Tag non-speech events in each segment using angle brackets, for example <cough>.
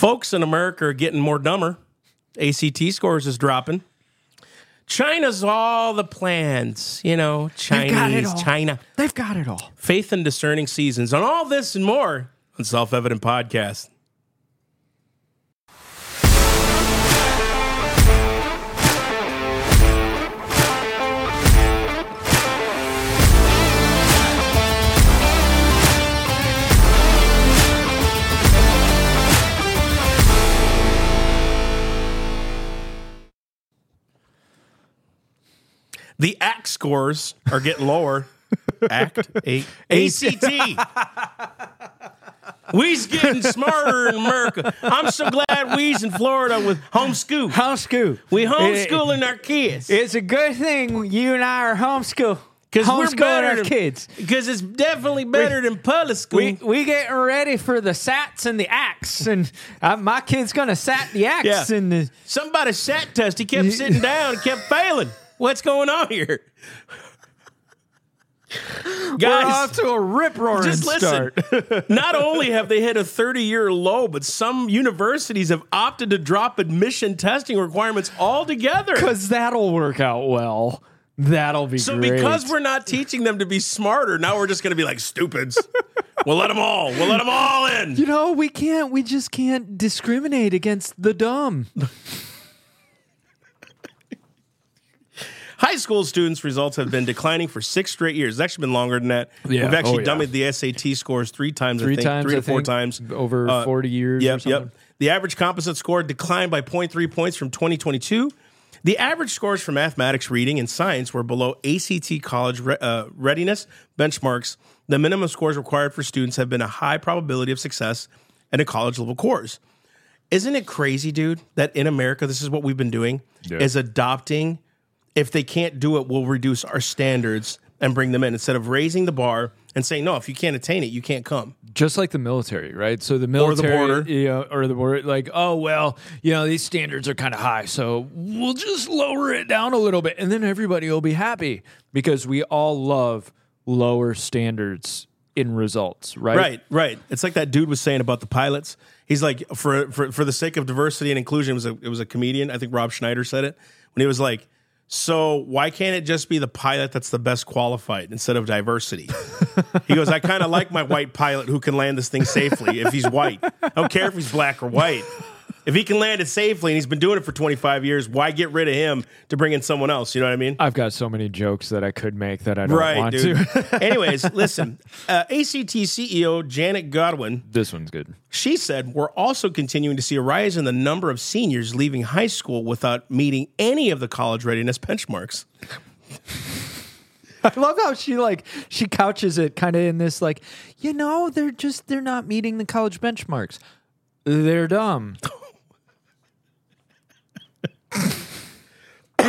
Folks in America are getting more dumber. ACT scores is dropping. China's all the plans, you know, They've got it Chinese. China. They've got it all. Faith and discerning seasons. On all this and more on Self Evident Podcast. The ACT scores are getting lower. <laughs> ACT, A- ACT. We's getting smarter in America. I'm so glad we's in Florida with homeschool. Homeschool. We homeschooling our kids It's a good thing you and I are homeschool. because we're better our than, kids. Because it's definitely better than public school. We we getting ready for the sats and the acts, and uh, my kid's gonna sat the acts Yeah. and the. Somebody sat test. He kept sitting down and kept failing. What's going on here? We're Guys, off to a rip roaring just listen. start. <laughs> Not only have they hit a 30 year low, but some universities have opted to drop admission testing requirements altogether. Because that'll work out well. That'll be So great. because we're not teaching them to be smarter, now we're just going to be like stupids. we'll let them all. We'll let them all in. you know, we can't. We just can't discriminate against the dumb. <laughs> High school students' results have been declining for six straight years. It's actually been longer than that. Yeah. We've actually Oh, yeah. dummied the SAT scores three times. Three I think, times, three I to four think, times over Uh, forty years. or Yep, something. yep. The average composite score declined by 0.3 points from 2022. The average scores for mathematics, reading, and science were below ACT college re- uh, readiness benchmarks. The minimum scores required for students have been a high probability of success in a college level course. Isn't it crazy, dude, that in America, this is what we've been doing, Yeah. is adopting, if they can't do it, we'll reduce our standards and bring them in instead of raising the bar and saying, no, if you can't attain it, you can't come. just like the military, right? So the military or the border. you know, or the border, like, oh well, you know, these standards are kind of high, so we'll just lower it down a little bit, and then everybody will be happy because we all love lower standards in results, right? Right, right. It's like that dude was saying about the pilots. He's like, for for for the sake of diversity and inclusion, it was a it was a comedian. I think Rob Schneider said it when he was like, "So why can't it just be the pilot that's the best qualified instead of diversity?" <laughs> he goes, "I kind of like my white pilot who can land this thing safely if he's white. I don't care if he's black or white." If he can land it safely and he's been doing it for 25 years, why get rid of him to bring in someone else? You know what I mean? I've got so many jokes that I could make that I don't Right, want dude. to. <laughs> Anyways, listen. Uh, ACT CEO Janet Godwin this one's good. She said, We're also continuing to see a rise in the number of seniors leaving high school without meeting any of the college readiness benchmarks. I love how she like she couches it kind of in this like, you know, they're just they're not meeting the college benchmarks. They're dumb. <laughs>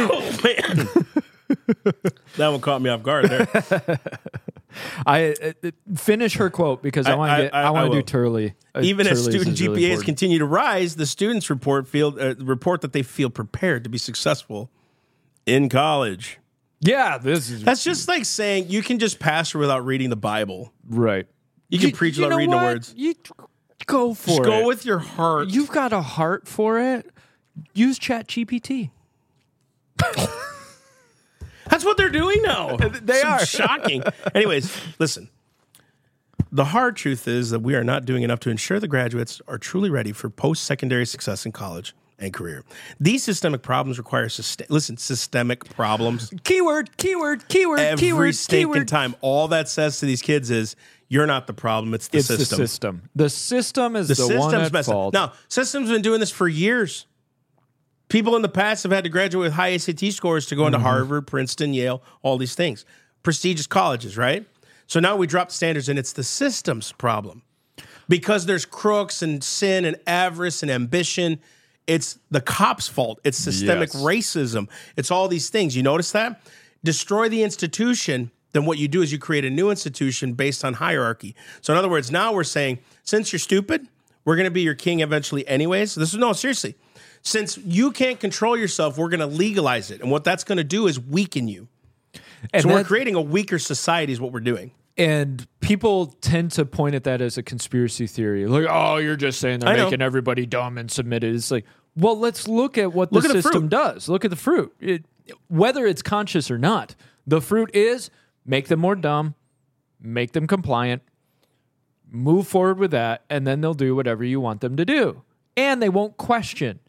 Oh, man. <laughs> that one caught me off guard there. I uh, uh, finish her quote because I, I- want to I- I, I want to do Turley. Uh, Even as student is really GPAs continue to rise, the students report feel uh, report that they feel prepared to be successful in college. Yeah, this is That's just like saying you can just pastor without reading the Bible. right. You can preach without know reading what? the words. You go for Just it. go with your heart. You've got a heart for it. Use Chat GPT. <laughs> That's what they're doing now. <laughs> They are. shocking. Anyways, listen. The hard truth is that we are not doing enough to ensure the graduates are truly ready for post-secondary success in college and career. These systemic problems require syste- listen, systemic problems Keyword, keyword, keyword, every keyword, stinking keyword. time. All that says to these kids is you're not the problem, it's the It's system. the system. The system is The the, one at fault. Now, systems been doing this for years. People in the past have had to graduate with high SAT scores to go into mm-hmm. Harvard, Princeton, Yale, all these things. Prestigious colleges, right? So now we drop standards and it's the system's problem. Because there's crooks and sin and avarice and ambition, it's the cops' fault. It's systemic Yes. racism. It's all these things. You notice that? Destroy the institution, then what you do is you create a new institution based on hierarchy. So in other words, now we're saying, since you're stupid, we're going to be your king eventually anyways. This is no, seriously. Since you can't control yourself, we're going to legalize it. And what that's going to do is weaken you. and So we're creating a weaker society is what we're doing. and people tend to point at that as a conspiracy theory. Like, oh, you're just saying they're making everybody dumb and submitted. It's like, well, let's look at what Look the at system fruit. does. Look at the fruit. It, whether it's conscious or not, the fruit is make them more dumb, make them compliant, move forward with that, and then they'll do whatever you want them to do. And they won't question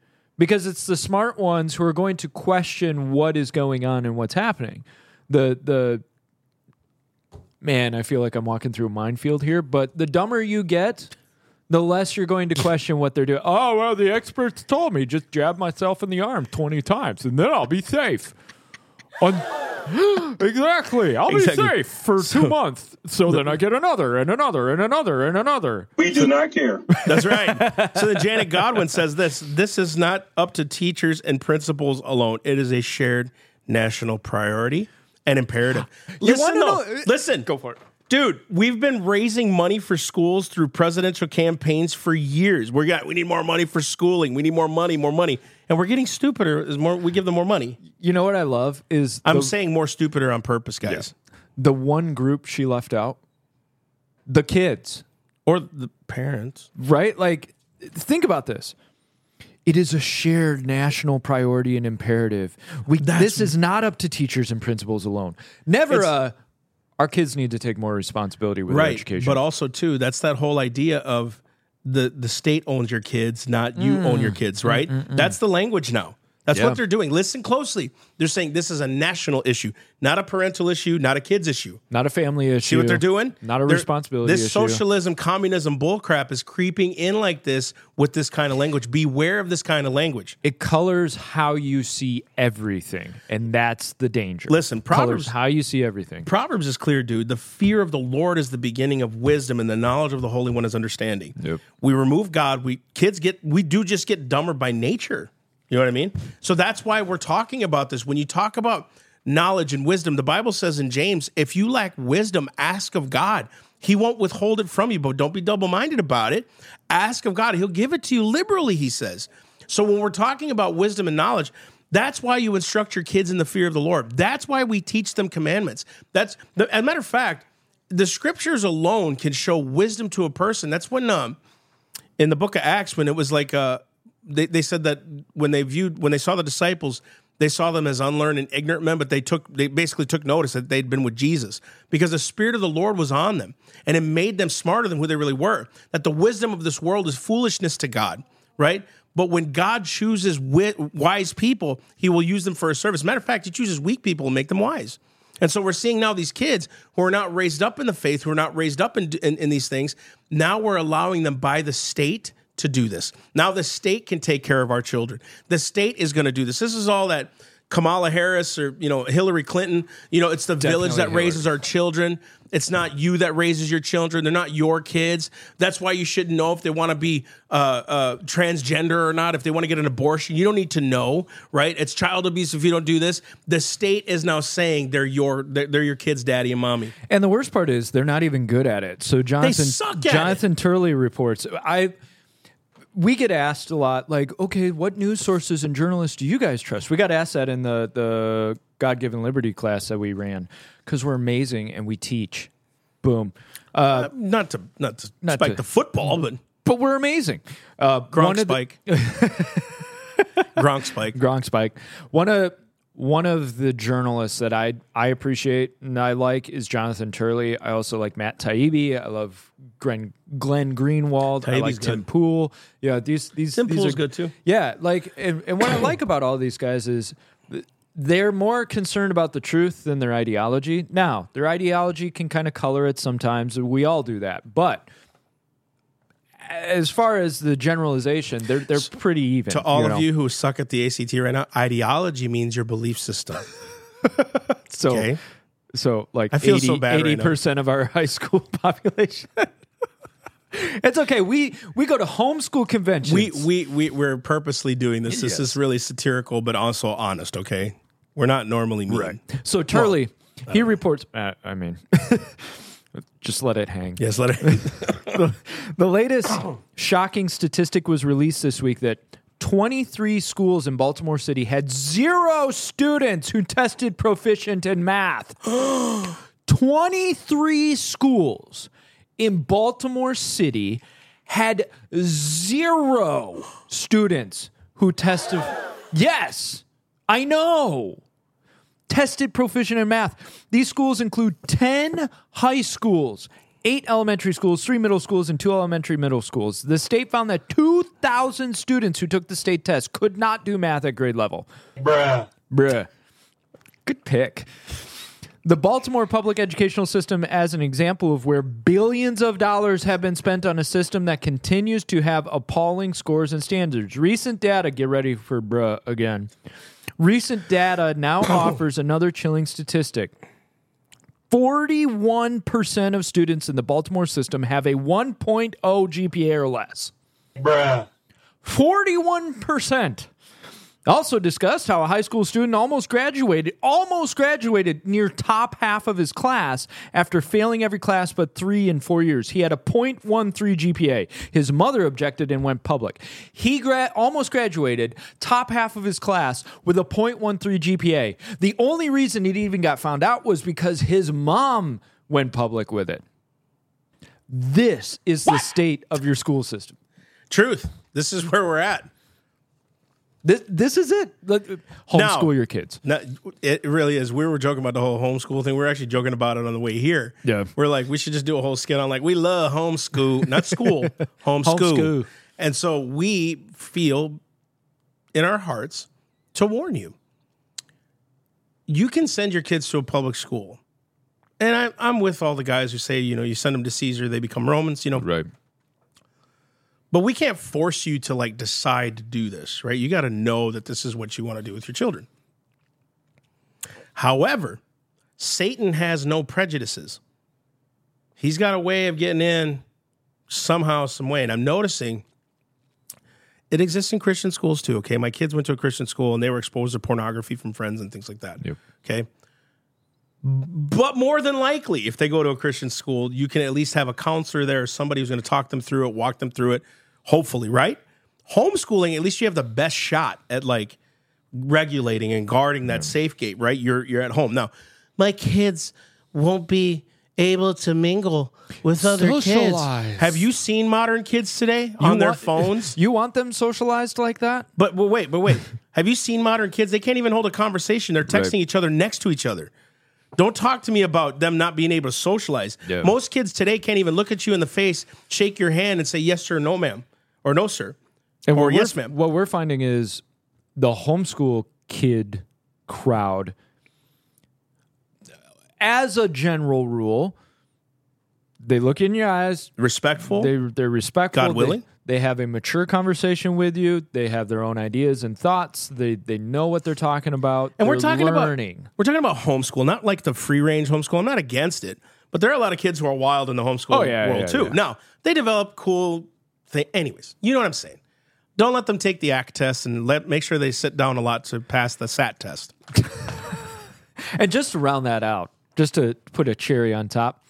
because it's the smart ones who are going to question what is going on and what's happening. The the man, I feel like I'm walking through a minefield here, but the dumber you get, the less you're going to question what they're doing. Oh, well, the experts told me just jab myself in the arm 20 times and then I'll be safe. On- <gasps> exactly. I'll Exactly. be safe for two months. So then I get another and another and another and another. We do not care. That's right. so then Janet Godwin says this this is not up to teachers and principals alone. It is a shared national priority and imperative. listen, wanna though, know- listen. Go for it. Dude, we've been raising money for schools through presidential campaigns for years. We got we need more money for schooling. We need more money, more money. And we're getting stupider as more we give them more money. You know what I love is I'm the, saying more stupider on purpose, guys. the one group she left out the kids. Or the parents. right? Like, think about this. It is a shared national priority and imperative. We this is not up to teachers and principals alone. Never. Uh, our kids need to take more responsibility with their right education. but also too that's that whole idea of the the state owns your kids not you own your mm. kids mm, right? Mm, that's the language now that's Yeah. what they're doing listen closely they're saying this is a national issue not a parental issue not a kids issue not a family issue. see what they're doing Not a They're- responsibility this issue. socialism communism bullcrap is creeping in like this with this kind of language beware of this kind of language it colors how you see everything, and that's the danger. Listen, colors Proverbs- how you see everything. Proverbs is clear, dude. The fear of the Lord is the beginning of wisdom, and the knowledge of the Holy One is understanding. Yep. We remove God. We kids get we do just get dumber by nature. You know what I mean? So that's why we're talking about this. When you talk about knowledge and wisdom, the Bible says in James, if you lack wisdom, ask of God. He won't withhold it from you, but don't be double minded about it. Ask of God. He'll give it to you liberally, he says. So when we're talking about wisdom and knowledge, that's why you instruct your kids in the fear of the Lord. That's why we teach them commandments. That's as a matter of fact, the scriptures alone can show wisdom to a person. That's when um in the book of Acts when it was like uh they, they said that when they viewed when they saw the disciples, they saw them as unlearned and ignorant men, but they took they basically took notice that they'd been with Jesus because the spirit of the Lord was on them and it made them smarter than who they really were. That the wisdom of this world is foolishness to God, right? But when God chooses wise people, He will use them for a service. Matter of fact, He chooses weak people and make them wise. And so we're seeing now these kids who are not raised up in the faith, who are not raised up in, in, in these things. Now we're allowing them by the state to do this. Now the state can take care of our children. The state is going to do this. This is all that Kamala Harris or you know Hillary Clinton. You know, it's the village that Hillary. raises our children. It's not you that raises your children. They're not your kids. That's why you shouldn't know if they want to be uh, uh, transgender or not. If they want to get an abortion, you don't need to know, right? It's child abuse if you don't do this. The state is now saying they're your they're, they're your kids' daddy and mommy. And the worst part is they're not even good at it. So Jonathan suck at it. Jonathan Turley reports I we get asked a lot like okay what news sources and journalists do you guys trust we got asked that in the the god-given liberty class that we ran because we're amazing and we teach boom uh, Not to not to Not spike to- the football, but but we're amazing uh, Gronk of the- spike. <laughs> Gronk spike. Gronk Spike. One of one of the journalists that I I appreciate and I like is Jonathan Turley. I also like Matt Taibbi. I love Glenn Glenn Greenwald. I like Tim good. Pool. Yeah, these these Tim these Pool's are good too. Yeah, like and, and what I like about all these guys is they're more concerned about the truth than their ideology. Now, their ideology can kind of color it sometimes. We all do that, but as far as the generalization, they're they're pretty even. To all know? of you who suck at the ACT right now, ideology means your belief system. <laughs> so Okay. So like I feel so bad right now. percent of our <laughs> high school <laughs> population. it's okay. We we go to homeschool conventions. We we we we're purposely doing this. This is really satirical, but also honest. Okay, we're not normally mean. so Turley, he reports. Uh, I mean, just let it hang. Yes, let it. <laughs> The latest <clears throat> shocking statistic was released this week that 23 schools in Baltimore City had zero students who tested proficient in math. <gasps> 23 schools in Baltimore City had zero students who tested. Yes, I know. Tested proficient in math. These schools include 10 high schools, eight elementary schools, three middle schools, and two elementary middle schools. The state found that 2,000 students who took the state test could not do math at grade level. Bruh. Bruh. Good pick. The Baltimore public educational system, as an example of where billions of dollars have been spent on a system that continues to have appalling scores and standards. Recent data, get ready for bruh again. Recent data now <coughs> offers another chilling statistic. 41% of students in the Baltimore system have a 1.0 GPA or less. Bruh. 41%. Also discussed how a high school student almost graduated, almost graduated near top half of his class after failing every class but three in four years. He had a 0.13 GPA. His mother objected and went public. He gra- almost graduated top half of his class with a 0.13 GPA. The only reason it even got found out was because his mom went public with it. This is the state of your school system. Truth. This is where we're at. This, this is it. Like, Homeschool your kids. No, it really is. We were joking about the whole homeschool thing. We were actually joking about it on the way here. Yeah. We're like, we should just do a whole skit on like, we love homeschool, not school, <laughs> homeschool. Homeschool. And so we feel in our hearts to warn you. You can send your kids to a public school. And I, I'm with all the guys who say, you know, you send them to Caesar, they become Romans, you know. Right. But we can't force you to like decide to do this, right? You got to know that this is what you want to do with your children. However, Satan has no prejudices. He's got a way of getting in somehow, some way. And I'm noticing it exists in Christian schools too. Okay. My kids went to a Christian school and they were exposed to pornography from friends and things like that. Yep. Okay. But more than likely, if they go to a Christian school, you can at least have a counselor there, somebody who's going to talk them through it, walk them through it, hopefully, right? Homeschooling, at least you have the best shot at like regulating and guarding that safe gate, right? You're you're at home. Now, my kids won't be able to mingle with other kids. Have you seen modern kids today on their phones? <laughs> You want them socialized like that? But, but wait, but wait. Have you seen modern kids? They can't even hold a conversation. They're texting Right. each other next to each other. Don't talk to me about them not being able to socialize. Yeah. Most kids today can't even look at you in the face, shake your hand, and say yes sir, no ma'am, or no sir, And or what yes we're, ma'am. What we're finding is the homeschool kid crowd, as a general rule, they look in your eyes, Respectful. they they're respectful. God they- willing? They, have a mature conversation with you. They have their own ideas and thoughts. They they know what they're talking about. and we're They're talking learning. about we're talking about homeschool, not like the free range homeschool. I'm not against it, but there are a lot of kids who are wild in the homeschool Oh, yeah, world yeah, too. yeah. Now they develop cool thing. Anyways, you know what I'm saying. Don't let them take the ACT test and let make sure they sit down a lot to pass the SAT test. <laughs> And just to round that out, just to put a cherry on top,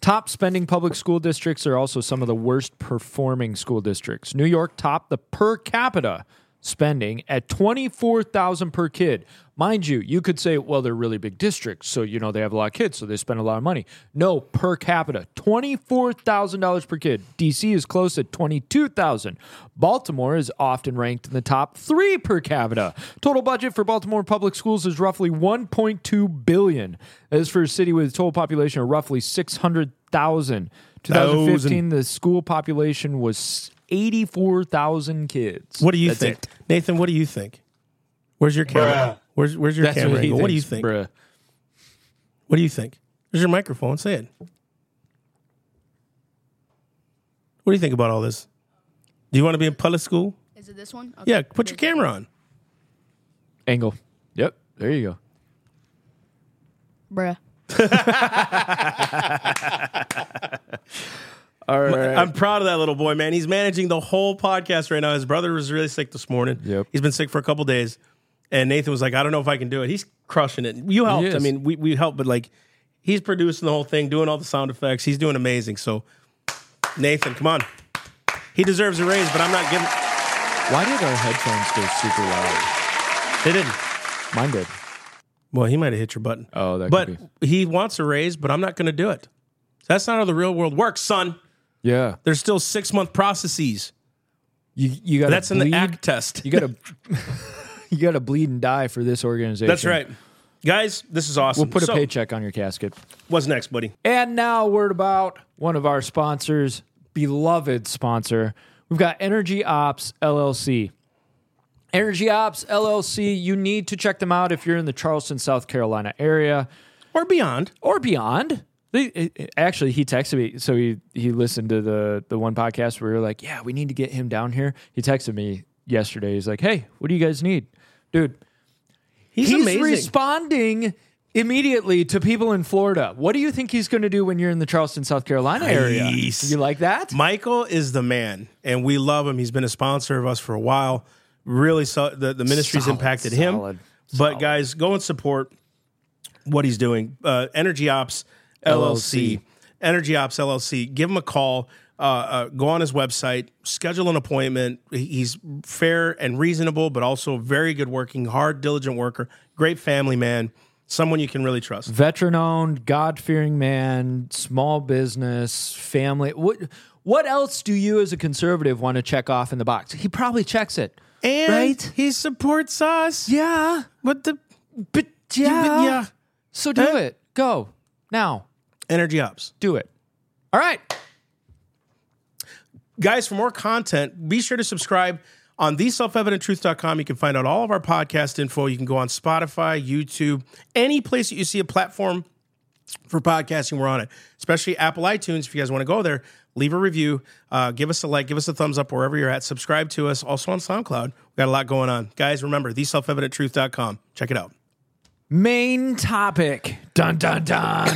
top spending public school districts are also some of the worst performing school districts. New York topped the per capita spending at 24,000 per kid. Mind you, you could say, well, they're really big districts, so you know they have a lot of kids, so they spend a lot of money. No, per capita, $24,000 per kid. DC is close at 22,000. Baltimore is often ranked in the top 3 per capita. Total budget for Baltimore public schools is roughly 1.2 billion. As for a city with a total population of roughly 600,000. 2015 the school population was 84,000 kids. What do you That's think, it. Nathan? What do you think? Where's your camera? Bruh. Where's Where's your That's camera what he angle? What do you thinks, think? bruh. What do you think? There's your microphone. Say it. What do you think about all this? Do you want to be in public school? Is it this one? Okay. Yeah, put your camera on. Angle. Yep, there you go. Bruh. <laughs> All right. I'm proud of that little boy, man. He's managing the whole podcast right now. His brother was really sick this morning. Yep. He's been sick for a couple days. And Nathan was like, I don't know if I can do it. He's crushing it. You helped. I mean, we, we helped, but like he's producing the whole thing, doing all the sound effects. He's doing amazing. So Nathan, come on. He deserves a raise, but I'm not giving Why did our headphones go super loud? they didn't. Mine did. Well, he might have hit your button. Oh, that but could he wants a raise, but I'm not going to do it. That's not how the real world works, son. Yeah. There's still six month processes. You you got That's in the ACT test. You got to <laughs> you got to bleed and die for this organization. That's right. Guys, this is awesome. We'll put a So, paycheck on your casket. What's next, buddy? And now a word about one of our sponsors, beloved sponsor. We've got Energy Ops LLC. Energy Ops LLC, you need to check them out if you're in the Charleston, South Carolina area Or beyond. or beyond. Actually, he texted me. So he, he listened to the, the one podcast where we were like, yeah, we need to get him down here. He texted me yesterday. He's like, hey, what do you guys need? Dude, He's, he's amazing. responding immediately to people in Florida. What do you think he's going to do when you're in the Charleston, South Carolina area? Nice. You like that? Michael is the man, and we love him. He's been a sponsor of us for a while. Really, so, the, the ministry's Solid, impacted solid, him. But guys, go and support what he's doing. Uh, Energy Ops LLC. LLC. Energy Ops LLC. Give him a call. Uh, uh, go on his website, schedule an appointment. He's fair and reasonable, but also very good working, hard, diligent worker, great family man, someone you can really trust. Veteran owned, God fearing man, small business, family. What what else do you as a conservative want to check off in the box? He probably checks it. And Right? he supports us. Yeah. But the But yeah. yeah. So do Huh? it. Go. Now. Energy Ops. Do it. All right. Guys, for more content, be sure to subscribe on theselfevidenttruth.com. You can find out all of our podcast info. You can go on Spotify, YouTube, any place that you see a platform for podcasting, we're on it. Especially Apple iTunes. If you guys want to go there, leave a review, uh, give us a like, give us a thumbs up wherever you're at. Subscribe to us. Also on SoundCloud. We got a lot going on. Guys, remember, theselfevidenttruth.com. Check it out. Main topic. Dun dun dun.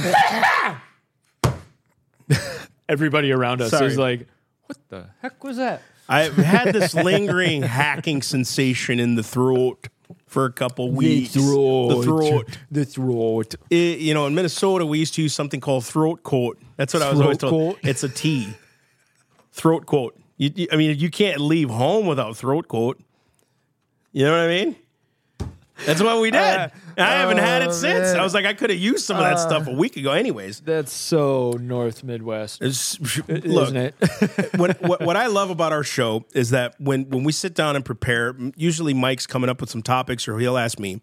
<laughs> Everybody around us Sorry. is like, what the heck was that? I've had this lingering hacking sensation in the throat for a couple weeks. The throat. The throat. the It- you know, in Minnesota, we used to use something called throat coat. That's what I was Throat always told. coat? It's a tea. Throat coat. You, you- I mean, you can't leave home without throat coat. You know what I mean? That's what we did. Uh, I haven't had it oh, since. man. I was like, I could have used some of that stuff a week ago, anyways. That's so North Midwest. It's, <laughs> look, isn't it? what, what what I love about our show is that when when we sit down and prepare, usually Mike's coming up with some topics, or he'll ask me,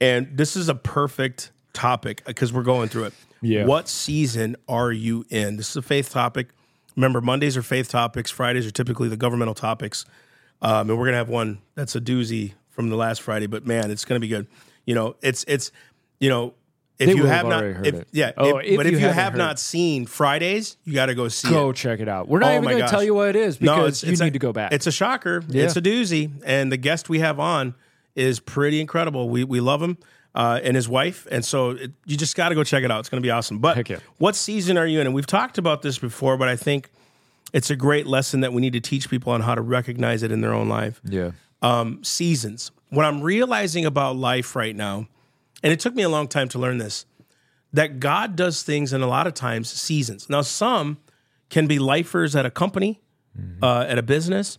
and this is a perfect topic because we're going through it. Yeah. What season are you in? This is a faith topic. Remember, Mondays are faith topics. Fridays are typically the governmental topics, um, and we're gonna have one that's a doozy from the last Friday. But man, it's gonna be good. You know, it's it's you know. If They you have have not, if, it. yeah, Oh, if- if but if you you, heard. not seen Fridays, you got to go see it. Go check it out. We're not Oh even going to tell you what it is because you it's need a- to go back. It's a shocker. Yeah. It's a doozy, and the guest we have on is pretty incredible. We we love him uh, and his wife, and so it, you just got to go check it out. It's going to be awesome. But yeah. what season are you in? And we've talked about this before, but I think it's a great lesson that we need to teach people on how to recognize it in their own life. yeah. Um, seasons. What I'm realizing about life right now, and it took me a long time to learn this, that God does things in a lot of times seasons. Now, some can be lifers at a company, uh, at a business.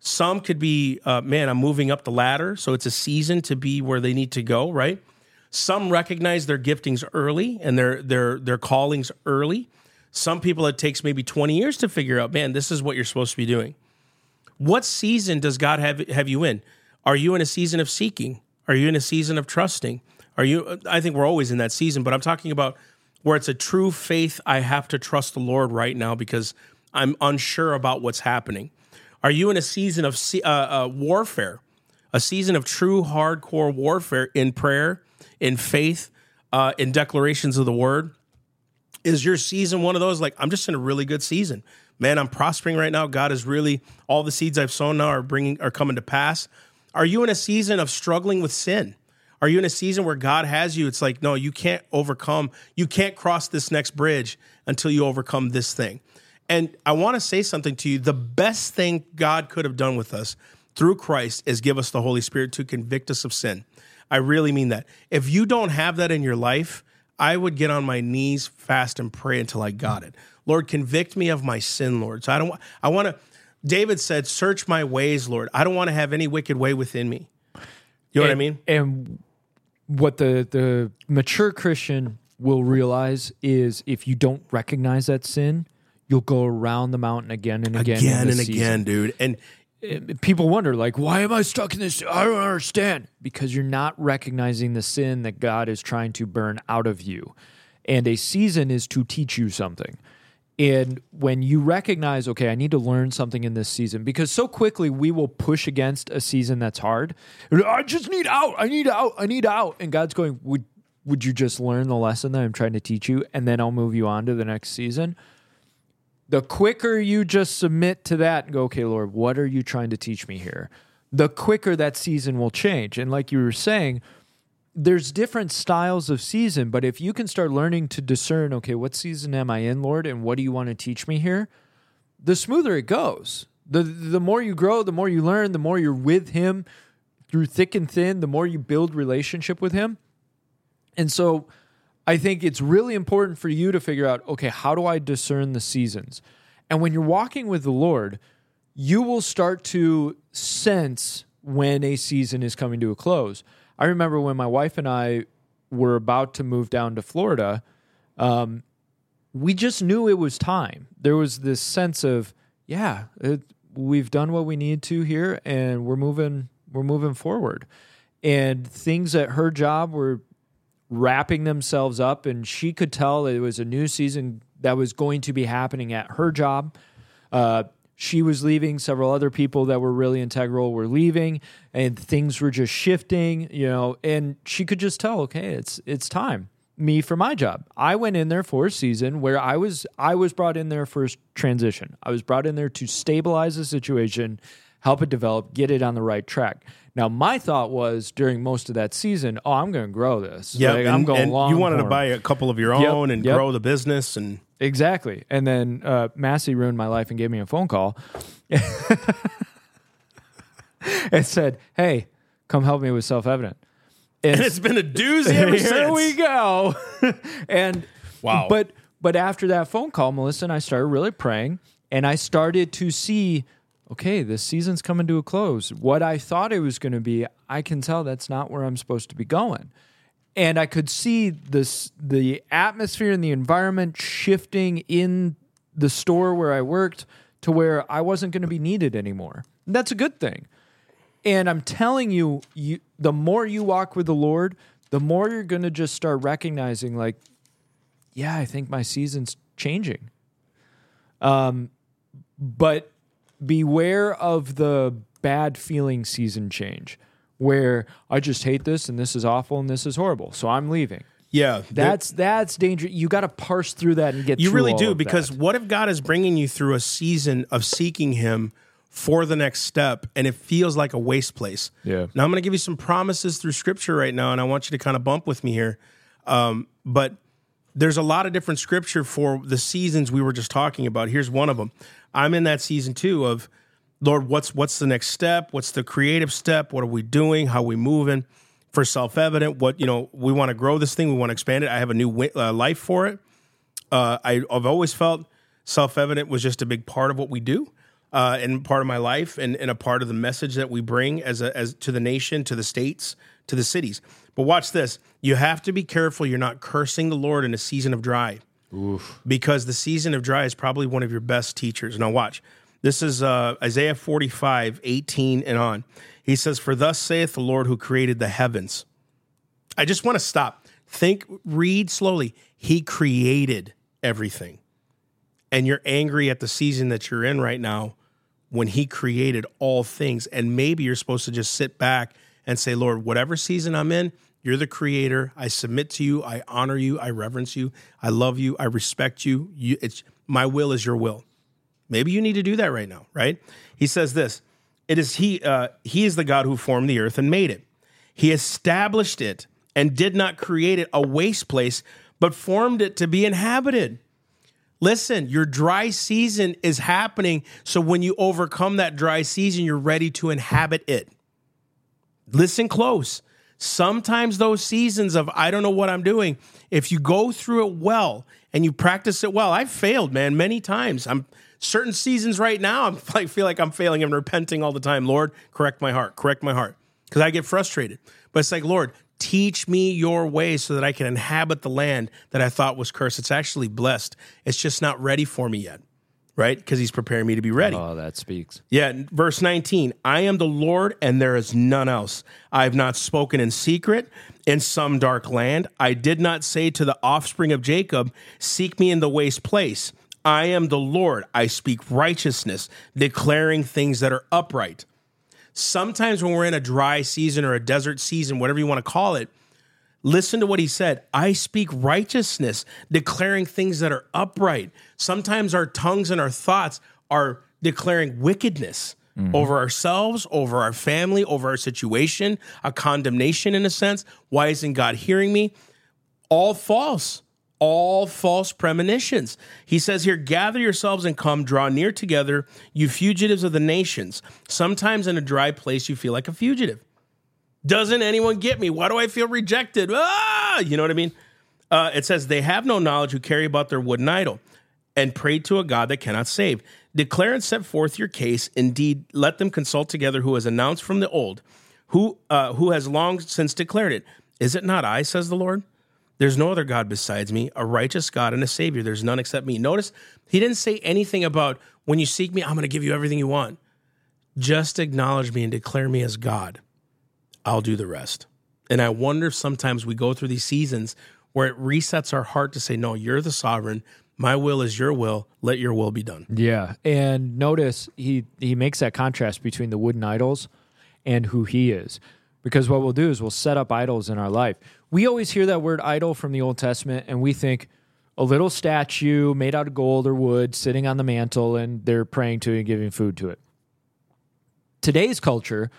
Some could be, uh, man, I'm moving up the ladder, so it's a season to be where they need to go, right? Some recognize their giftings early and their their their callings early. Some people it takes maybe 20 years to figure out, man, this is what you're supposed to be doing. What season does God have have you in? Are you in a season of seeking? Are you in a season of trusting? Are you I think we're always in that season, but I'm talking about where it's a true faith I have to trust the Lord right now because I'm unsure about what's happening. Are you in a season of uh, uh, warfare? A season of true hardcore warfare in prayer, in faith, uh, in declarations of the word? is your season one of those like i'm just in a really good season man i'm prospering right now. God is really all the seeds i've sown now are bringing are coming to pass. Are you in a season of struggling with sin? Are you in a season where god has you? It's like no you can't overcome you can't cross this next bridge until you overcome this thing. And i want to say something to you. The best thing god could have done with us through christ is give us the holy spirit to convict us of sin. I really mean that. If you don't have that in your life I would get on my knees fast and pray until I got it. Lord, convict me of my sin, Lord. So I don't want, I want to, David said, search my ways, Lord. I don't want to have any wicked way within me. You know what I mean? And what the the mature Christian will realize is if you don't recognize that sin, you'll go around the mountain again and again, again and season. again, dude. And people wonder like why am i stuck in this i don't understand because you're not recognizing the sin that god is trying to burn out of you and a season is to teach you something and when you recognize okay i need to learn something in this season because so quickly we will push against a season that's hard i just need out i need out i need out and god's going would would you just learn the lesson that i'm trying to teach you and then i'll move you on to the next season the quicker you just submit to that and go, okay, Lord, what are you trying to teach me here? The quicker that season will change. And like you were saying, there's different styles of season, but if you can start learning to discern, okay, what season am I in, Lord, and what do you want to teach me here? The smoother it goes. The the more you grow, the more you learn, the more you're with him through thick and thin, the more you build relationship with him. And so I think it's really important for you to figure out okay, how do I discern the seasons? And when you're walking with the Lord, you will start to sense when a season is coming to a close. I remember when my wife and I were about to move down to Florida, um, we just knew it was time. There was this sense of, yeah, it, we've done what we need to here, and we're moving, we're moving forward. And things at her job were wrapping themselves up and she could tell it was a new season that was going to be happening at her job uh, she was leaving several other people that were really integral were leaving and things were just shifting you know and she could just tell okay it's it's time. Me for my job. I went in there for a season where i was i was brought in there for transition. I was brought in there to stabilize the situation help it develop get it on the right track now my thought was during most of that season oh i'm going to grow this yeah, Like, i'm going and long you wanted to buy a couple of your Yep, own and yep. grow the business and Exactly. And then uh, Massey ruined my life and gave me a phone call <laughs> and said, Hey, come help me with self evident. and it's been a doozy ever <laughs> Here since. we go. <laughs> and Wow. But but after that phone call, Melissa and I started really praying and I started to see, okay, this season's coming to a close. What I thought it was going to be, I can tell that's not where I'm supposed to be going. And I could see this the atmosphere and the environment shifting in the store where I worked to where I wasn't going to be needed anymore. And that's a good thing. And I'm telling you, you the more you walk with the Lord, the more you're going to just start recognizing like yeah, I think my season's changing. Um but beware of the bad feeling season change where I just hate this and this is awful and this is horrible. So I'm leaving. yeah, That's that's dangerous. You got to parse through that and get You really all do because that. what if God is bringing you through a season of seeking Him for the next step and it feels like a waste place? Yeah. Now I'm going to give you some promises through Scripture right now, and I want you to kind of bump with me here. Um, but there's a lot of different Scripture for the seasons we were just talking about. Here's one of them. I'm in that season too of Lord, what's what's the next step? What's the creative step? What are we doing? How are we moving? For self evident, what you know, we want to grow this thing. We want to expand it. I have a new uh, life for it uh, I, I've always felt self evident was just a big part of what we do. Uh, and part of my life, and, and a part of the message that we bring as a, as to the nation, to the states, to the cities. But watch this: you have to be careful. You're not cursing the Lord in a season of dry, because the season of dry is probably one of your best teachers. Now, watch. This is uh, Isaiah 45, 18 and on. He says, For thus saith the Lord who created the heavens. I just want to stop. Think, read slowly. He created everything. And you're angry at the season that you're in right now when He created all things. And maybe you're supposed to just sit back and say, Lord, whatever season I'm in, you're the creator. I submit to you. I honor you. I reverence you. I love you. I respect you. you it's my will is your will. Maybe you need to do that right now, right? He says this It is He, uh, He is the God who formed the earth and made it. He established it and did not create it a waste place, but formed it to be inhabited. Listen, your dry season is happening. So when you overcome that dry season, you're ready to inhabit it. Listen close. Sometimes those seasons of I don't know what I'm doing, if you go through it well and you practice it well, I've failed, man, many times. I'm certain seasons right now, I'm, <laughs> I feel like I'm failing and repenting all the time. Lord, correct my heart, correct my heart. because I get frustrated. But it's like, Lord, teach me your way so that I can inhabit the land that I thought was cursed. It's actually blessed. It's just not ready for me yet, right? Because he's preparing me to be ready. Oh, that speaks. Yeah, verse 19 I am the Lord and there is none else. I have not spoken in secret in some dark land. I did not say to the offspring of Jacob, Seek me in the waste place. I am the Lord. I speak righteousness, declaring things that are upright. Sometimes when we're in a dry season or a desert season, whatever you want to call it, Listen to what he said. I speak righteousness, declaring things that are upright. Sometimes our tongues and our thoughts are declaring wickedness mm-hmm. over ourselves, over our family, over our situation, a condemnation in a sense. Why isn't God hearing me? All false. All false premonitions. He says here, gather yourselves and come, draw near together, you fugitives of the nations. Sometimes in a dry place, you feel like a fugitive. Doesn't anyone get me? Why do I feel rejected? Ah, you know what I mean? Uh, it says, They have no knowledge who carry about their wooden idol and pray to a God that cannot save. Declare and set forth your case. Indeed, let them consult together who has announced from the old, who, uh, who has long since declared it. Is it not I, says the Lord? There's no other God besides me, a righteous God and a Savior. There's none except me. Notice he didn't say anything about when you seek me, I'm going to give you everything you want. Just acknowledge me and declare me as God. I'll do the rest. And I wonder if sometimes we go through these seasons where it resets our heart to say, No, you're the sovereign. My will is your will. Let your will be done. Yeah, and notice he he makes that contrast between the wooden idols and who he is. Because what we'll do is we'll set up idols in our life. We always hear that word idol from the Old Testament and we think a little statue made out of gold or wood sitting on the mantle and they're praying to it and giving food to it. Today's culture,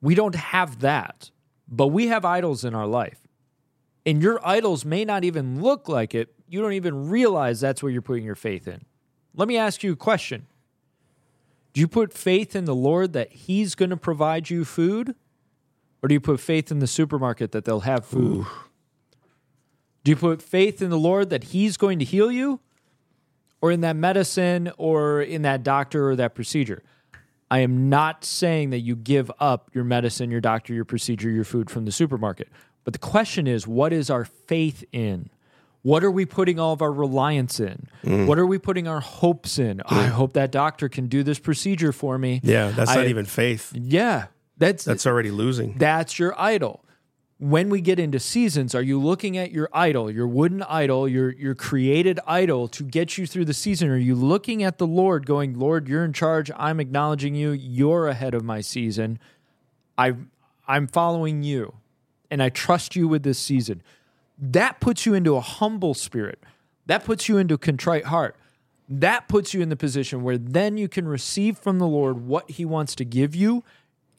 we don't have that, but we have idols in our life. And your idols may not even look like it. You don't even realize that's what you're putting your faith in. Let me ask you a question. Do you put faith in the Lord that He's going to provide you food? Or do you put faith in the supermarket that they'll have food? Do you put faith in the Lord that He's going to heal you? Or in that medicine or in that doctor or that procedure? I am not saying that you give up your medicine, your doctor, your procedure, your food from the supermarket. But the question is, what is our faith in? What are we putting all of our reliance in? Mm. What are we putting our hopes in? I mm. hope that doctor can do this procedure for me. Yeah, that's I- not even faith. Yeah, that's That's already losing. that's your idol. When we get into seasons, are you looking at your idol, your wooden idol, your your created idol to get you through the season? Are you looking at the Lord going, "Lord, you're in charge. I'm acknowledging you. You're ahead of my season. I I'm following you and I trust you with this season." That puts you into a humble spirit. That puts you into a contrite heart. That puts you in the position where then you can receive from the Lord what he wants to give you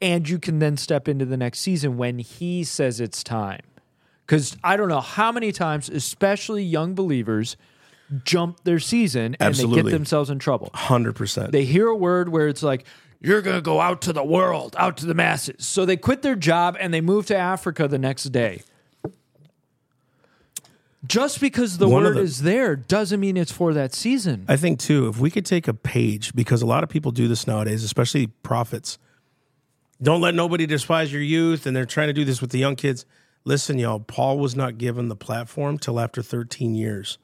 and you can then step into the next season when he says it's time. Because I don't know how many times, especially young believers, jump their season and they get themselves in trouble. 100%. They hear a word where it's like, you're going to go out to the world, out to the masses. So they quit their job and they move to Africa the next day. Just because the One word the- is there doesn't mean it's for that season. I think too, if we could take a page, because a lot of people do this nowadays, especially prophets. Don't let nobody despise your youth, and they're trying to do this with the young kids. Listen, y'all, Paul was not given the platform till after 13 years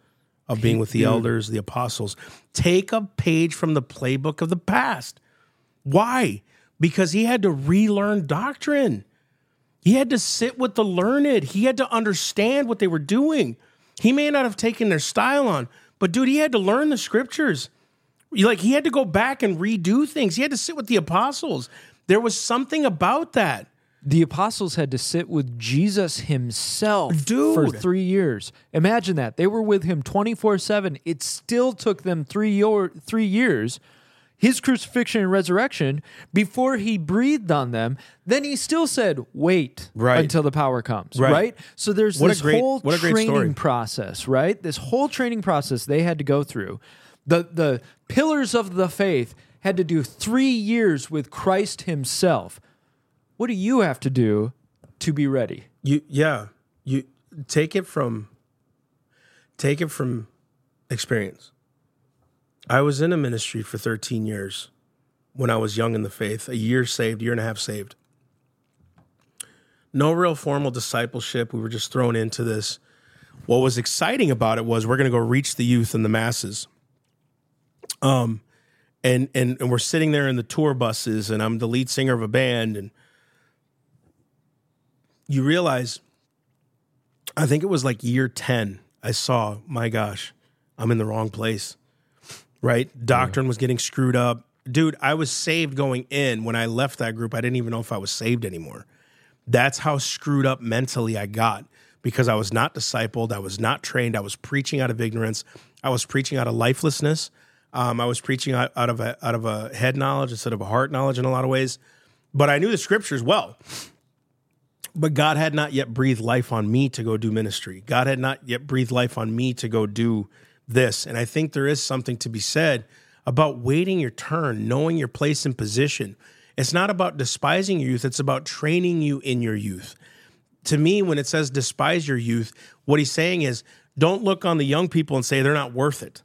of being with the mm-hmm. elders, the apostles. Take a page from the playbook of the past. Why? Because he had to relearn doctrine. He had to sit with the learned. He had to understand what they were doing. He may not have taken their style on, but dude, he had to learn the scriptures. Like he had to go back and redo things. He had to sit with the apostles. There was something about that. The apostles had to sit with Jesus himself Dude. for three years. Imagine that. They were with him 24 7. It still took them three, year, three years, his crucifixion and resurrection, before he breathed on them. Then he still said, wait Right. until the power comes. Right. Right. So there's What a this great- whole what a great training story. process, right? This whole training process they had to go through. The, the pillars of the faith had to do three years with Christ himself. What do you have to do to be ready? You yeah, you take it from take it from experience. I was in a ministry for 13 years when I was young in the faith, a year saved, year and a half saved. no real formal discipleship. We were just thrown into this. What was exciting about it was we're going to go reach the youth and the masses. Um, and and and we're sitting there in the tour buses, and I'm the lead singer of a band, and you realize, I think it was like year ten. I saw, my gosh, I'm in the wrong place. Right, doctrine was getting screwed up, dude. I was saved going in. When I left that group, I didn't even know if I was saved anymore. That's how screwed up mentally I got because I was not discipled. I was not trained. I was preaching out of ignorance. I was preaching out of lifelessness. Um, I was preaching out, out of a out of a head knowledge instead of a heart knowledge in a lot of ways. But I knew the scriptures well. But God had not yet breathed life on me to go do ministry. God had not yet breathed life on me to go do this. And I think there is something to be said about waiting your turn, knowing your place and position. It's not about despising your youth, it's about training you in your youth. To me, when it says despise your youth, what he's saying is don't look on the young people and say they're not worth it.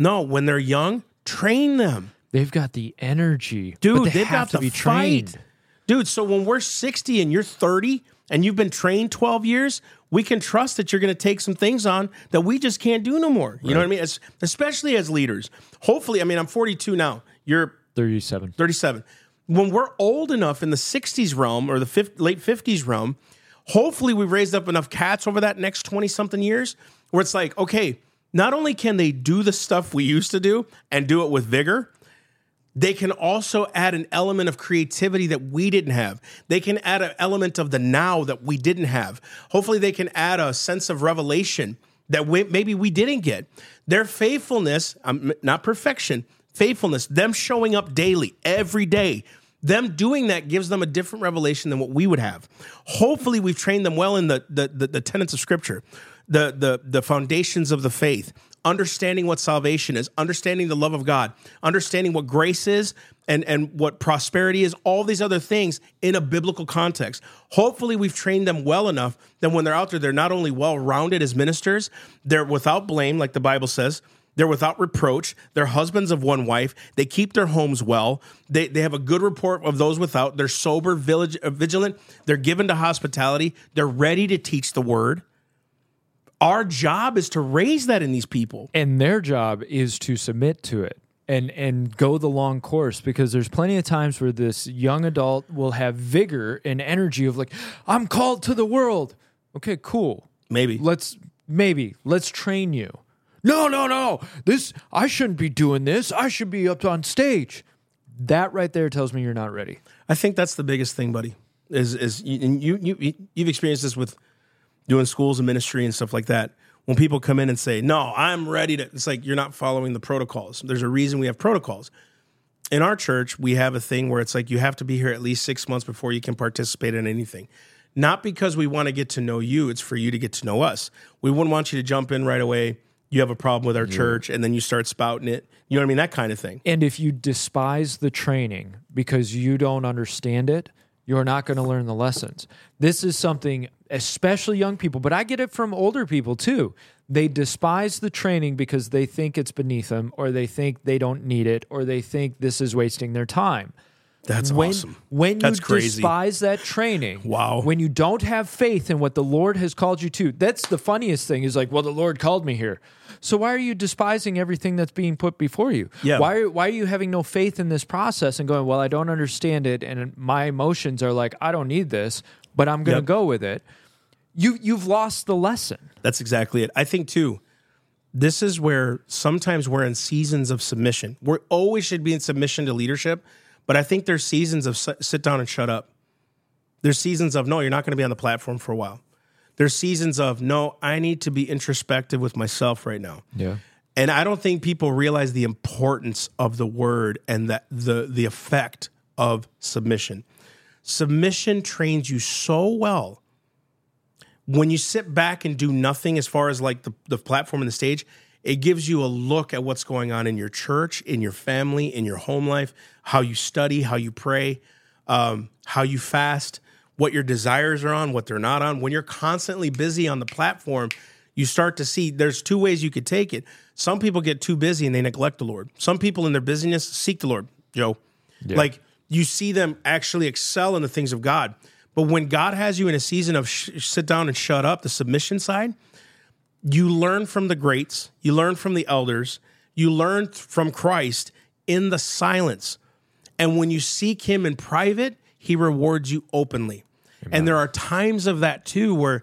No, when they're young, train them. They've got the energy, Dude, they they've have got to the be fight. trained. Dude, so when we're 60 and you're 30 and you've been trained 12 years, we can trust that you're going to take some things on that we just can't do no more. You know what I mean? As, especially as leaders. Hopefully, I mean, I'm 42 now. You're Thirty-seven. 37. When we're old enough in the 60s realm or the fif- late 50s realm, hopefully we've raised up enough cats over that next 20 something years where it's like, okay, not only can they do the stuff we used to do and do it with vigor, they can also add an element of creativity that we didn't have. They can add an element of the now that we didn't have. Hopefully, they can add a sense of revelation that we, maybe we didn't get. Their faithfulness, um, not perfection, faithfulness, them showing up daily, every day, them doing that gives them a different revelation than what we would have. Hopefully, we've trained them well in the the, the, the tenets of Scripture, the, the the foundations of the faith, understanding what salvation is, understanding the love of God, understanding what grace is, and and what prosperity is. All these other things in a biblical context. Hopefully, we've trained them well enough that when they're out there, they're not only well rounded as ministers, they're without blame, like the Bible says. They're without reproach. They're husbands of one wife. They keep their homes well. They, they have a good report of those without. They're sober, village, uh, vigilant. They're given to hospitality. They're ready to teach the word. Our job is to raise that in these people. and their job is to submit to it and and go the long course because there's plenty of times where this young adult will have vigor and energy of like I'm called to the world. Okay, cool. Maybe. Let's maybe let's train you. No, no, no. This I shouldn't be doing this. I should be up on stage. That right there tells me you're not ready. I think that's the biggest thing, buddy. Is is you and you you you've experienced this with doing schools and ministry and stuff like that. When people come in and say, "No, I'm ready to," it's like you're not following the protocols. There's a reason we have protocols. In our church, we have a thing where it's like you have to be here at least six months before you can participate in anything. Not because we want to get to know you; it's for you to get to know us. We wouldn't want you to jump in right away. You have a problem with our church, and then you start spouting it. You know what I mean? That kind of thing. And if you despise the training because you don't understand it, you're not going to learn the lessons. This is something, especially young people, but I get it from older people too. They despise the training because they think it's beneath them, or they think they don't need it, or they think this is wasting their time. That's when, awesome. When you That's crazy. despise that training, <laughs> Wow. When you don't have faith in what the Lord has called you to, that's the funniest thing. Is like, well, the Lord called me here, so why are you despising everything that's being put before you? Yeah. Why are, why are you having no faith in this process and going, well, I don't understand it, and my emotions are like, I don't need this, but I'm going to Yep. go with it. You you've lost the lesson. That's exactly it. I think too, this is where sometimes we're in seasons of submission. We always should be in submission to leadership, but I think there's seasons of sit sit down and shut up. There's seasons of no, you're not going to be on the platform for a while. There's seasons of no, I need to be introspective with myself right now. Yeah. And I don't think people realize the importance of the word and that the the effect of submission. Submission trains you so well. When you sit back and do nothing as far as like the, the platform and the stage, it gives you a look at what's going on in your church, in your family, in your home life, how you study, how you pray, um, how you fast, what your desires are on, what they're not on. When you're constantly busy on the platform, you start to see there's two ways you could take it. Some people get too busy and they neglect the Lord. Some people in their busyness seek the Lord, Joe. Like you see them actually excel in the things of God. But when God has you in a season of sh- sit down and shut up, the submission side, you learn from the greats, you learn from the elders, you learn from Christ in the silence. And when you seek him in private, he rewards you openly. And there are times of that too where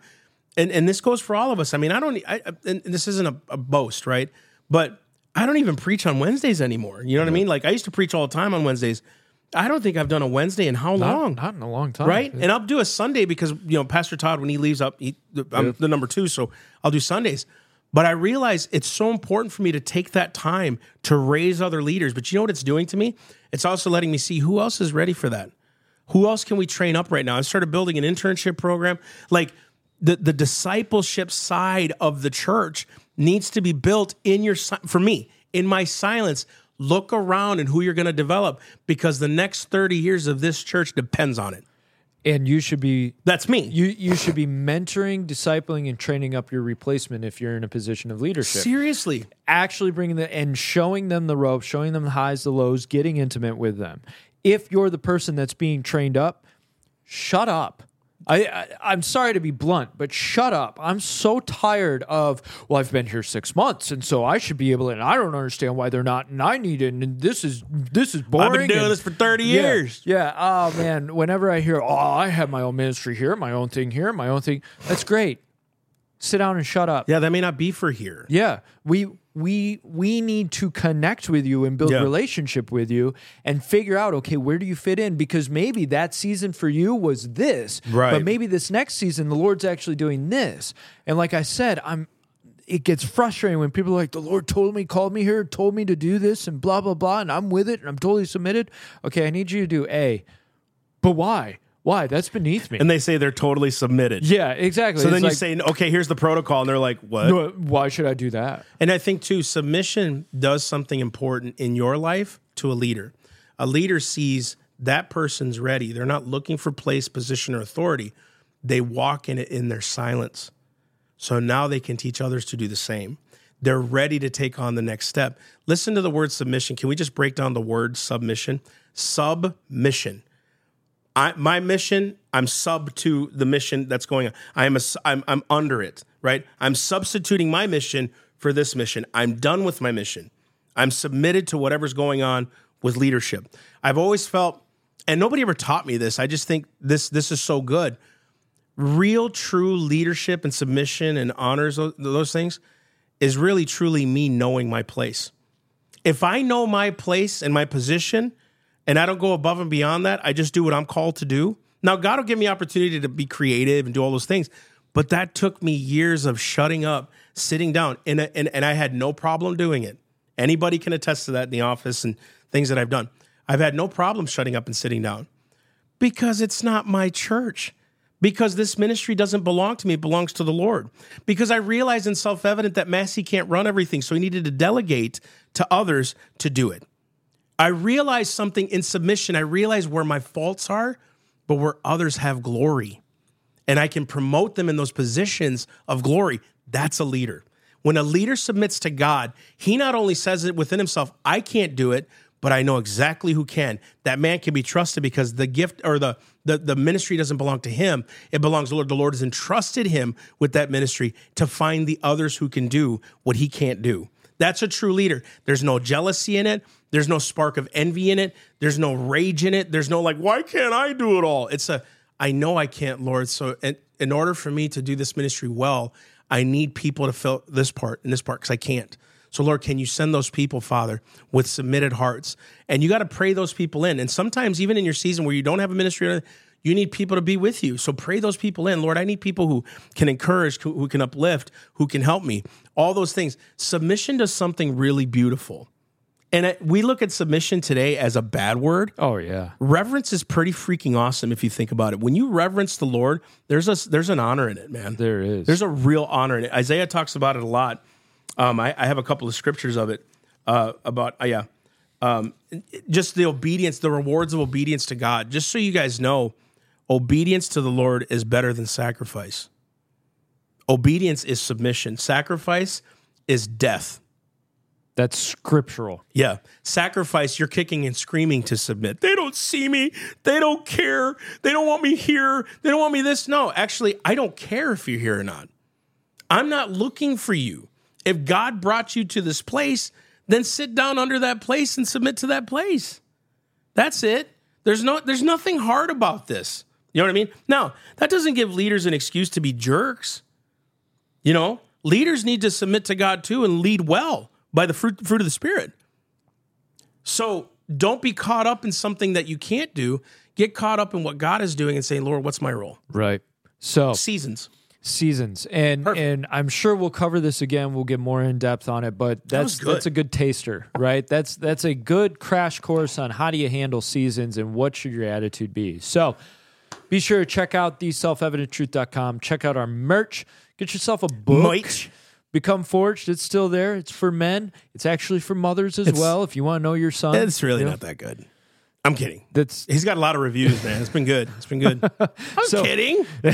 and, and this goes for all of us. I mean, I don't I, and this isn't a, a boast, right? But I don't even preach on Wednesdays anymore. You know what I mean? Like I used to preach all the time on Wednesdays. I don't think I've done a Wednesday in how long? Not in a long time. right? And I'll do a Sunday because you know Pastor Todd when he leaves up, he, I'm the number two, so I'll do Sundays. But I realize it's so important for me to take that time to raise other leaders. But you know what it's doing to me? It's also letting me see who else is ready for that. Who else can we train up right now? I started building an internship program. Like the the discipleship side of the church needs to be built in your for me in my silence. Look around and who you're going to develop because the next 30 years of this church depends on it. And you should be That's me. you you should be mentoring, discipling, and training up your replacement if you're in a position of leadership. Seriously. Actually bringing the and showing them the ropes, showing them the highs, the lows, getting intimate with them. If you're the person that's being trained up, shut up. I, I I'm sorry to be blunt, but shut up. I'm so tired of well, I've been here six months, and so I should be able to. And I don't understand why they're not, and I need it. And this is this is boring. I've been doing and- this for 30 yeah, years. Yeah. Oh man. Whenever I hear, oh, I have my own ministry here, my own thing here, my own thing. That's great. Sit down and shut up. Yeah, that may not be for here. Yeah. We we we need to connect with you and build Yeah. relationship with you and figure out okay where do you fit in? Because maybe that season for you was this Right. but maybe this next season the lord's actually doing this. And like i said i'm it gets frustrating when people are like the lord told me called me here told me to do this and blah blah blah and i'm with it and i'm totally submitted. Okay i need you to do a. But why why that's beneath me And they say they're totally submitted. yeah exactly So It's then you like, say, okay, here's the protocol. And they're like, what? "No, why should i do that And I think too, submission does something important in your life to a leader. A leader sees that person's ready. They're not looking for place, position, or authority. They walk in it in their silence. So now they can teach others to do the same. They're ready to take on the next step. Listen to the word submission. Can we just break down the word submission? Submission. I, my mission, I'm sub to the mission that's going on. I am a, I'm, I'm under it, right? I'm substituting my mission for this mission. I'm done with my mission. I'm submitted to whatever's going on with leadership. I've always felt, and nobody ever taught me this. I just think this this is so good. Real, true leadership and submission and honors those, those things is really truly me knowing my place. If I know my place and my position, and I don't go above and beyond that. I just do what I'm called to do. Now, God will give me opportunity to be creative and do all those things, but that took me years of shutting up, sitting down, and and, and I had no problem doing it. Anybody can attest to that in the office and things that I've done. I've had no problem shutting up and sitting down because it's not my church. Because this ministry doesn't belong to me, it belongs to the Lord. Because I realized in self evident that Massey can't run everything, so he needed to delegate to others to do it. I realize something in submission. I realize where my faults are, but where others have glory. And I can promote them in those positions of glory. That's a leader. When a leader submits to God, he not only says it within himself, I can't do it, but I know exactly who can. That man can be trusted because the gift or the, the, the ministry doesn't belong to him. It belongs to the Lord. The Lord has entrusted him with that ministry to find the others who can do what he can't do. That's a true leader. There's no jealousy in it. There's no spark of envy in it. There's no rage in it. There's no like, why can't I do it all? It's a, I know I can't, Lord. So in, order for me to do this ministry well, I need people to fill this part and this part because I can't. So Lord, can you send those people, Father, with submitted hearts? And you got to pray those people in. And sometimes even in your season where you don't have a ministry, you need people to be with you. So pray those people in. Lord, I need people who can encourage, who can uplift, who can help me. All those things. Submission does something really beautiful. And we look at submission today as a bad word. oh yeah Reverence is pretty freaking awesome if you think about it. When you reverence the Lord, there's a there's an honor in it, man. There is. There's a real honor in it. Isaiah talks about it a lot. Um, I, I have a couple of scriptures of it uh, about uh, yeah, um, just the obedience, the rewards of obedience to God. Just so you guys know, obedience to the Lord is better than sacrifice. Obedience is submission. Sacrifice is death. That's scriptural. Yeah. Sacrifice, you're kicking and screaming to submit. They don't see me. They don't care. They don't want me here. They don't want me this. No, actually, I don't care if you're here or not. I'm not looking for you. If God brought you to this place, then sit down under that place and submit to that place. That's it. There's no there's nothing hard about this. You know what I mean? Now, that doesn't give leaders an excuse to be jerks. You know, leaders need to submit to God too and lead well by the fruit, fruit of the Spirit. So don't be caught up in something that you can't do. Get caught up in what God is doing and saying, Lord, what's my role? Right. So Seasons. seasons and Perfect. and I'm sure we'll cover this again. We'll get more in depth on it, but that's good. that's a good taster, right? That's that's a good crash course on how do you handle seasons and what should your attitude be. So be sure to check out theselfevidenttruth.com. Check out our merch. Get yourself a book. Merch. Become Forged. It's still there. It's for men. It's actually for mothers as well. If you want to know your son, It's really you know, not that good. I'm kidding. That's He's got a lot of reviews, man. It's been good. It's been good. <laughs> I'm So- kidding. <laughs>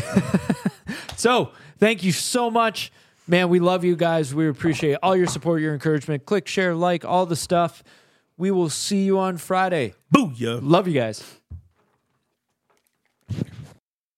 So thank you so much. Man, we love you guys. We appreciate all your support, your encouragement. Click, share, like, all the stuff. We will see you on Friday. Booyah. Love you guys.